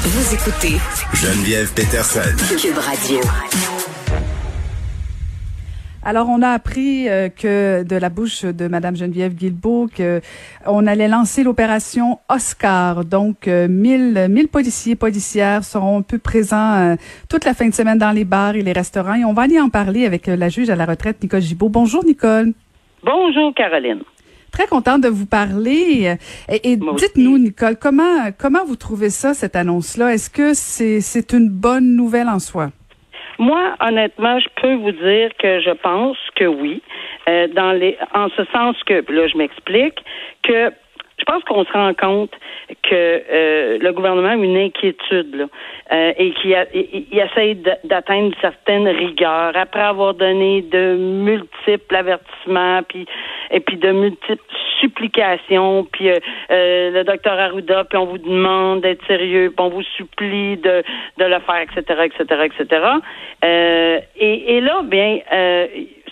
Vous écoutez Geneviève Peterson. Cube Radio. Alors, on a appris euh, que de la bouche de Madame Geneviève Guilbeault que on allait lancer l'opération Oscar. Donc, euh, 1000, 1000 policiers policières seront un peu présents euh, toute la fin de semaine dans les bars et les restaurants. Et on va aller en parler avec euh, la juge à la retraite, Nicole Gibault. Bonjour, Nicole. Bonjour, Caroline. Très contente de vous parler. Et, et dites-nous, Nicole, comment comment vous trouvez ça, cette annonce-là? Est-ce que c'est c'est une bonne nouvelle en soi? Moi, honnêtement, je peux vous dire que je pense que oui. Euh, dans les, en ce sens que, là, je m'explique, que je pense qu'on se rend compte que euh, le gouvernement a une inquiétude là, euh, et qu'il d- d'atteindre une certaine rigueur. Après avoir donné de multiples avertissements puis et puis de multiples supplications puis euh, euh, le docteur Arruda puis on vous demande d'être sérieux puis on vous supplie de de le faire etc etc etc et, et là bien euh,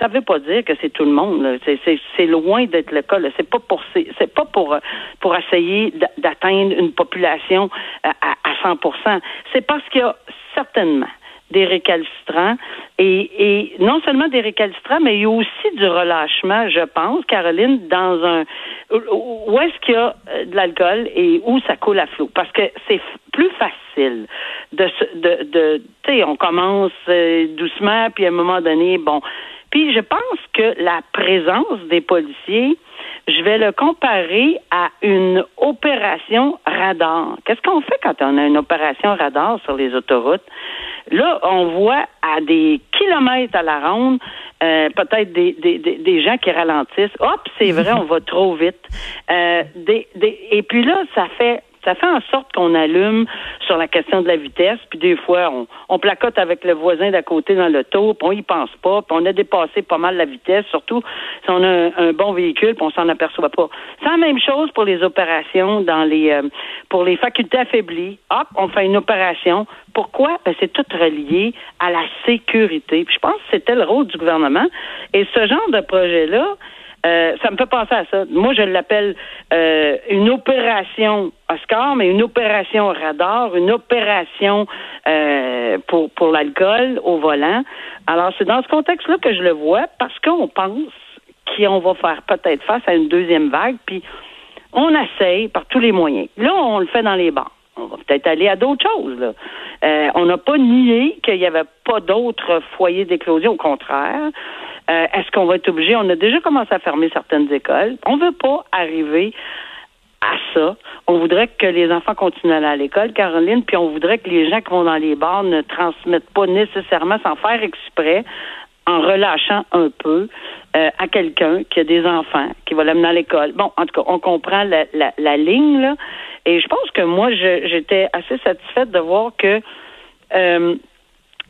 ça veut pas dire que c'est tout le monde. C'est, loin d'être le cas. C'est pas pour c'est, pas pour pour essayer d'a- d'atteindre une population euh, à, à 100%. C'est parce qu'il y a certainement des récalcitrants et, et non seulement des récalcitrants, mais il y a aussi du relâchement, je pense, Caroline, dans un où est-ce qu'il y a euh, de l'alcool et où ça coule à flot. Parce que c'est plus facile de de, de tu sais, on commence euh, doucement, puis à un moment donné, bon. Puis je pense que la présence des policiers, je vais le comparer à une opération radar. Qu'est-ce qu'on fait quand on a une opération radar sur les autoroutes? Là, on voit à des kilomètres à la ronde euh, peut-être des, des, des, des gens qui ralentissent. Hop, c'est vrai, on va trop vite. Euh, des, des, et puis là, ça fait ça fait en sorte qu'on allume sur la question de la vitesse, puis des fois, on, placote avec le voisin d'à côté dans l'auto, puis on y pense pas, puis on a dépassé pas mal la vitesse, surtout si on a un, un bon véhicule, puis on s'en aperçoit pas. C'est la même chose pour les opérations dans les euh, pour les facultés affaiblies. Hop, on fait une opération. Pourquoi? Ben, c'est tout relié à la sécurité. Puis je pense que c'était le rôle du gouvernement. Et ce genre de projet-là, euh, ça me fait penser à ça. Moi, je l'appelle euh, une opération Oscar, mais une opération radar, une opération euh, pour, pour l'alcool au volant. Alors, c'est dans ce contexte-là que je le vois parce qu'on pense qu'on va faire peut-être face à une deuxième vague, puis on essaye par tous les moyens. Là, on le fait dans les bars. On va peut-être aller à d'autres choses. Là. Euh, on n'a pas nié qu'il n'y avait pas d'autres foyers d'éclosion, au contraire. Euh, Est-ce qu'on va être obligé? On a déjà commencé à fermer certaines écoles. On ne veut pas arriver à ça. On voudrait que les enfants continuent à aller à l'école, Caroline, puis on voudrait que les gens qui vont dans les bars ne transmettent pas nécessairement, sans faire exprès, en relâchant un peu euh, à quelqu'un qui a des enfants, qui va l'amener à l'école. Bon, en tout cas, on comprend la, la, la ligne, là. Et je pense que moi, j'étais assez satisfaite de voir que euh,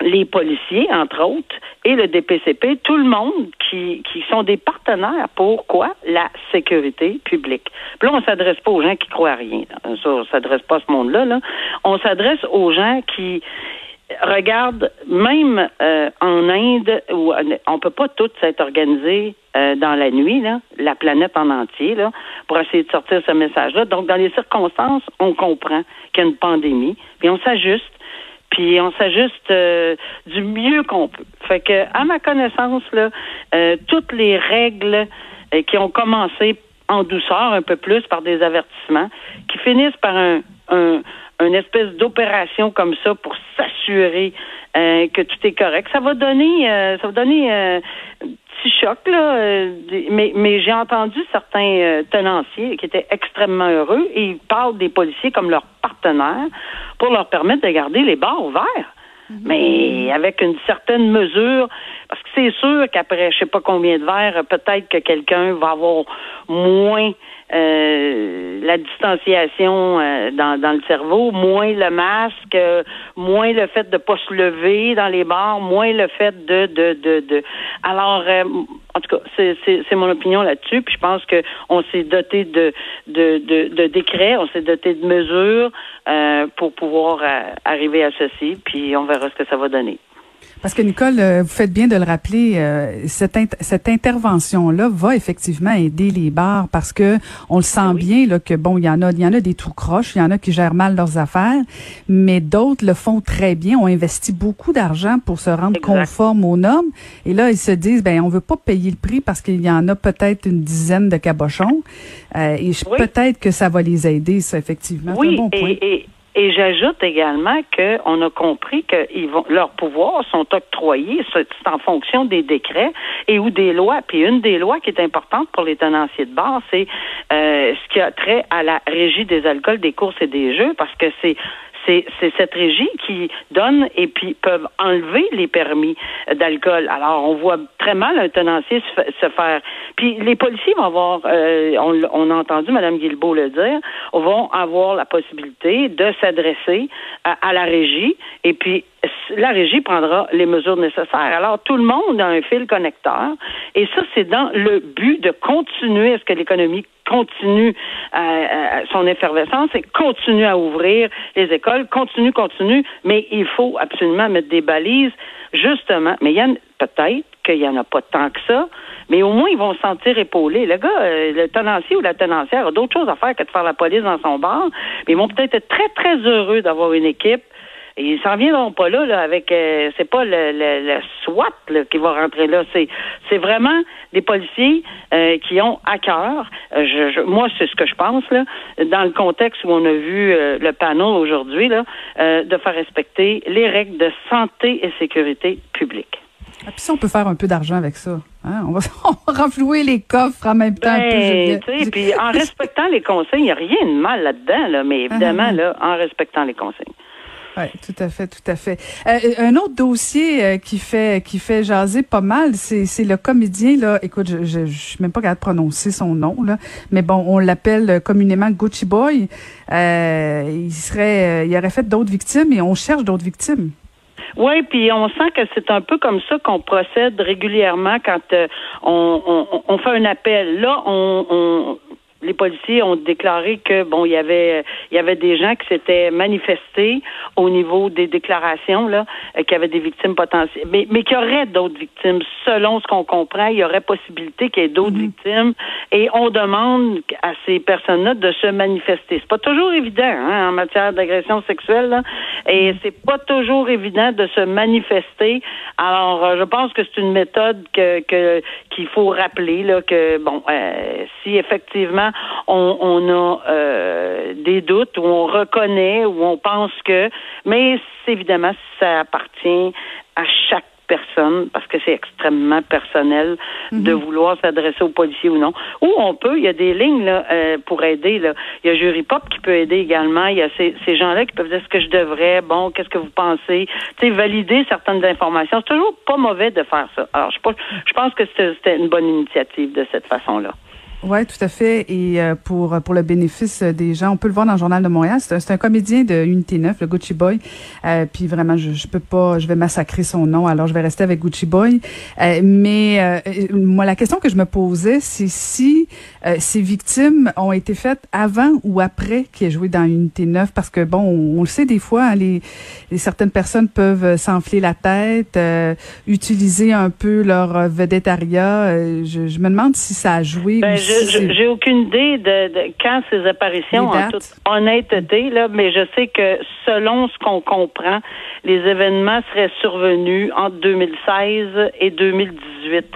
les policiers, entre autres, et le DPCP, tout le monde qui, qui sont des partenaires pour quoi? La sécurité publique. Puis là, on s'adresse pas aux gens qui croient à rien. Ça, on s'adresse pas à ce monde-là. Là. On s'adresse aux gens qui regardent, même euh, en Inde, où on peut pas tous s'être organisés euh, dans la nuit, là, la planète en entier, là, pour essayer de sortir ce message-là. Donc, dans les circonstances, on comprend qu'il y a une pandémie, puis on s'ajuste puis on s'ajuste euh, du mieux qu'on peut. Fait que, à ma connaissance, là, euh, toutes les règles euh, qui ont commencé en douceur un peu plus par des avertissements, qui finissent par un, un une espèce d'opération comme ça pour s'assurer euh, que tout est correct. Ça va donner, euh, ça va donner euh, un petit choc là, euh, mais, mais j'ai entendu certains euh, tenanciers qui étaient extrêmement heureux et ils parlent des policiers comme leurs partenaires pour leur permettre de garder les bars ouverts. Mais avec une certaine mesure, parce que c'est sûr qu'après je sais pas combien de verres, peut-être que quelqu'un va avoir moins euh, la distanciation euh, dans, dans le cerveau, moins le masque, euh, moins le fait de pas se lever dans les bars, moins le fait de de de, de. alors euh, en tout cas c'est mon opinion là-dessus puis je pense que on s'est doté de de de, de décrets, on s'est doté de mesures pour pouvoir arriver à ceci puis on verra ce que ça va donner. Parce que Nicole, euh, vous faites bien de le rappeler, euh, cette, cette intervention-là va effectivement aider les bars parce que on le sent ben bien là, que bon, il y en a, il y en a des tout croches, il y en a qui gèrent mal leurs affaires, mais d'autres le font très bien, ont investi beaucoup d'argent pour se rendre conforme aux normes. Et là, ils se disent, ben on veut pas payer le prix parce qu'il y en a peut-être une dizaine de cabochons. Euh, et peut-être que ça va les aider, ça effectivement. Oui, bon point. Et, et j'ajoute également qu'on a compris que leurs pouvoirs sont octroyés, c'est en fonction des décrets et ou des lois. Puis une des lois qui est importante pour les tenanciers de bar, c'est euh, ce qui a trait à la régie des alcools, des courses et des jeux, parce que c'est c'est cette régie qui donne et puis peuvent enlever les permis d'alcool. Alors, on voit très mal un tenancier se, faire. Puis les policiers vont avoir, euh, on, a entendu Mme Guilbeault le dire, vont avoir la possibilité de s'adresser à, la régie et puis la régie prendra les mesures nécessaires. Alors, tout le monde a un fil connecteur et ça, c'est dans le but de continuer à ce que l'économie continue euh, euh, son effervescence et continue à ouvrir les écoles, continue, continue, mais il faut absolument mettre des balises, justement. Mais il y a peut-être qu'il n'y en a pas tant que ça, mais au moins ils vont se sentir épaulés. Le gars, euh, le tenancier ou la tenancière a d'autres choses à faire que de faire la police dans son bar, mais ils vont peut-être être très, très heureux d'avoir une équipe ils s'en viendront pas là, là avec euh, c'est pas le, le, SWAT là, qui va rentrer là. C'est c'est vraiment des policiers euh, qui ont à cœur. Euh, je, moi, c'est ce que je pense là, dans le contexte où on a vu le panneau aujourd'hui là, de faire respecter les règles de santé et sécurité publique. Ah, puis si on peut faire un peu d'argent avec ça, hein? on, va, renflouer les coffres en même temps. Ben, puis en respectant les consignes, il n'y a rien de mal là-dedans, là, mais évidemment, uh-huh. là, en respectant les consignes. Oui, tout à fait, tout à fait. Euh, un autre dossier euh, qui fait qui fait jaser pas mal, c'est le comédien là. Écoute, je, je, je suis même pas capable de prononcer son nom là, mais bon, on l'appelle communément Gucci Boy. Euh, il serait, euh, il aurait fait d'autres victimes et on cherche d'autres victimes. Oui, puis on sent que c'est un peu comme ça qu'on procède régulièrement quand on, on, on, fait un appel. Là, on, on les policiers ont déclaré que bon, il y avait il y avait des gens qui s'étaient manifestés au niveau des déclarations là, euh, qu'il y avait des victimes potentielles, mais mais qu'il y aurait d'autres victimes. Selon ce qu'on comprend, il y aurait possibilité qu'il y ait d'autres mhm. victimes, et on demande à ces personnes-là de se manifester. C'est pas toujours évident hein, en matière d'agression sexuelle, là, et mhm. c'est pas toujours évident de se manifester. Alors, euh, je pense que c'est une méthode que qu'il faut rappeler là que bon, euh, si effectivement on, a euh, des doutes, ou on reconnaît, ou on pense que, mais évidemment, ça appartient à chaque personne, parce que c'est extrêmement personnel de mhm. vouloir s'adresser aux policiers ou non. Ou on peut, il y a des lignes là, euh, pour aider. Là. Il y a Jury Pop qui peut aider également. Il y a ces, ces gens-là qui peuvent dire ce que je devrais, bon, qu'est-ce que vous pensez, tu sais, valider certaines informations. C'est toujours pas mauvais de faire ça. Alors, je, je pense que c'était une bonne initiative de cette façon-là. Oui, tout à fait. Et euh, pour pour le bénéfice des gens, on peut le voir dans le Journal de Montréal. C'est un, un, comédien de Unité 9, le Gucci Boy. Euh, puis vraiment, je, je peux pas, je vais massacrer son nom, alors je vais rester avec Gucci Boy. Euh, mais euh, moi, la question que je me posais, c'est si ces victimes ont été faites avant ou après qu'il ait joué dans Unité 9, parce que bon, on, le sait des fois, hein, les, les, certaines personnes peuvent s'enfler la tête, utiliser un peu leur vedettariat. Je, je, me demande si ça a joué. Ben, j'ai aucune idée de, quand ces apparitions, en toute honnêteté, là, mais je sais que selon ce qu'on comprend, les événements seraient survenus entre 2016 et 2018.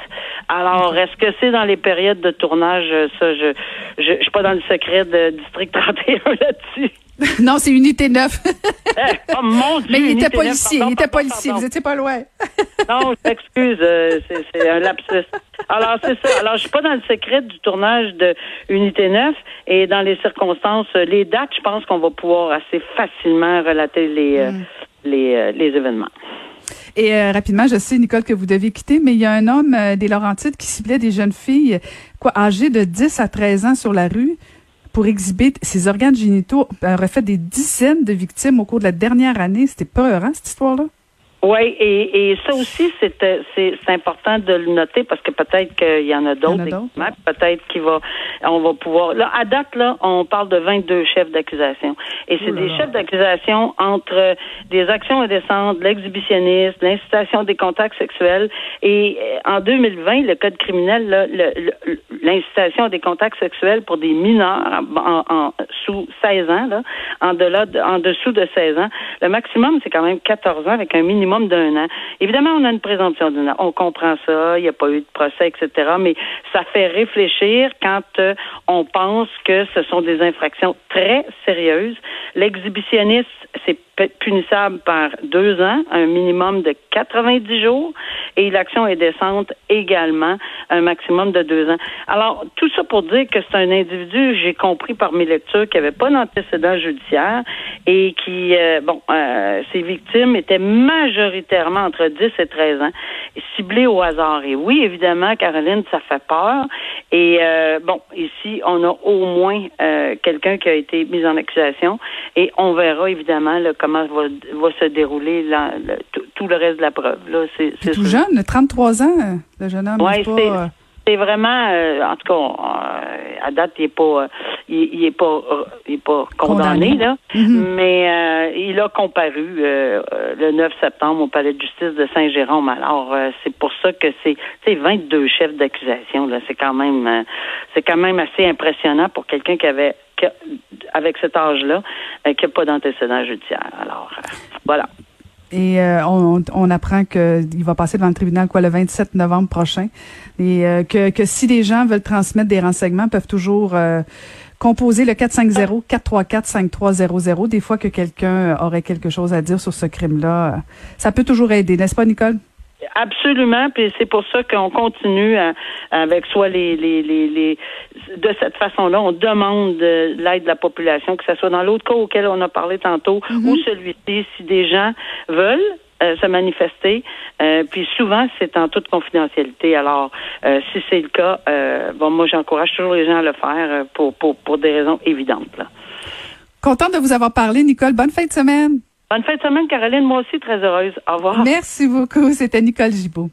Alors, est-ce que c'est dans les périodes de tournage? Ça, je, je, je suis pas dans le secret de District 31 là-dessus. non, c'est Unité 9. Eh, oh mon Dieu! Mais il était policier, il était policier, vous étiez pas loin. non, je m'excuse, euh, c'est un lapsus. Alors, c'est ça. Alors, je suis pas dans le secret du tournage de Unité 9 et dans les circonstances, les dates, je pense qu'on va pouvoir assez facilement relater les, euh, mm. les, euh, les événements. Et rapidement, je sais, Nicole, que vous devez quitter, mais il y a un homme des Laurentides qui ciblait des jeunes filles quoi, âgées de 10 à 13 ans sur la rue pour exhiber ses organes génitaux. aurait fait des dizaines de victimes au cours de la dernière année. C'était peur, hein, cette histoire-là? Oui, et, et ça aussi, c'est, euh, c'est, c'est important de le noter parce que peut-être qu'il y en a d'autres. Peut-être qu'il va, on va pouvoir. Là, à date, là, on parle de 22 chefs d'accusation. Et c'est des chefs d'accusation entre des actions indécentes, l'exhibitionnisme, l'incitation des contacts sexuels. Et euh, en 2020, le code criminel, là, l'incitation des contacts sexuels pour des mineurs en, en, sous 16 ans, là, en, delà en dessous de 16 ans, le maximum, c'est quand même 14 ans avec un minimum d'un an. Évidemment, on a une présomption d'un an. On comprend ça. Il n'y a pas eu de procès, etc. Mais ça fait réfléchir quand euh, on pense que ce sont des infractions très sérieuses. L'exhibitionniste, c'est punissable par deux ans, un minimum de 90 jours, et l'action est décente également, un maximum de deux ans. Alors, tout ça pour dire que c'est un individu, j'ai compris par mes lectures, qui n'avait pas d'antécédent judiciaire et qui, euh, bon, euh, ses victimes étaient majoritairement entre 10 et 13 ans, ciblées au hasard. Et oui, évidemment, Caroline, ça fait peur. Et euh, bon, ici, on a au moins quelqu'un qui a été mis en accusation et on verra évidemment là, comment va, va se dérouler tout, le reste de la preuve. Là, c'est, tout jeune, 33 ans, le jeune homme. Oui, c'est, vraiment, euh, en tout cas, euh, à date, il n'est pas, euh, il, est pas, il est pas condamné, là, mm-hmm. mais il a comparu le 9 septembre au palais de justice de Saint-Jérôme. Alors, c'est pour ça que c'est, c'est 22 chefs d'accusation. Là, c'est quand même, c'est quand même assez impressionnant pour quelqu'un qui avait, avec cet âge-là, qui n'a pas d'antécédent judiciaire. Alors, voilà. Et euh, on, on, apprend qu'il va passer devant le tribunal quoi le 27 novembre prochain. Et euh, que, que si les gens veulent transmettre des renseignements, peuvent toujours euh, composer le 450-434-5300. Des fois que quelqu'un aurait quelque chose à dire sur ce crime-là, ça peut toujours aider, n'est-ce pas, Nicole? Absolument, puis c'est pour ça qu'on continue avec soit les, les, les, les de cette façon-là, on demande l'aide de la population, que ce soit dans l'autre cas auquel on a parlé tantôt mhm. ou celui-ci, si des gens veulent euh, se manifester. Euh, puis souvent, c'est en toute confidentialité. Alors, euh, si c'est le cas, bon, moi, j'encourage toujours les gens à le faire pour, pour, pour des raisons évidentes. Là. Contente de vous avoir parlé, Nicole. Bonne fin de semaine. Bonne fin de semaine, Caroline. Moi aussi, très heureuse. Au revoir. Merci beaucoup. C'était Nicole Gibault.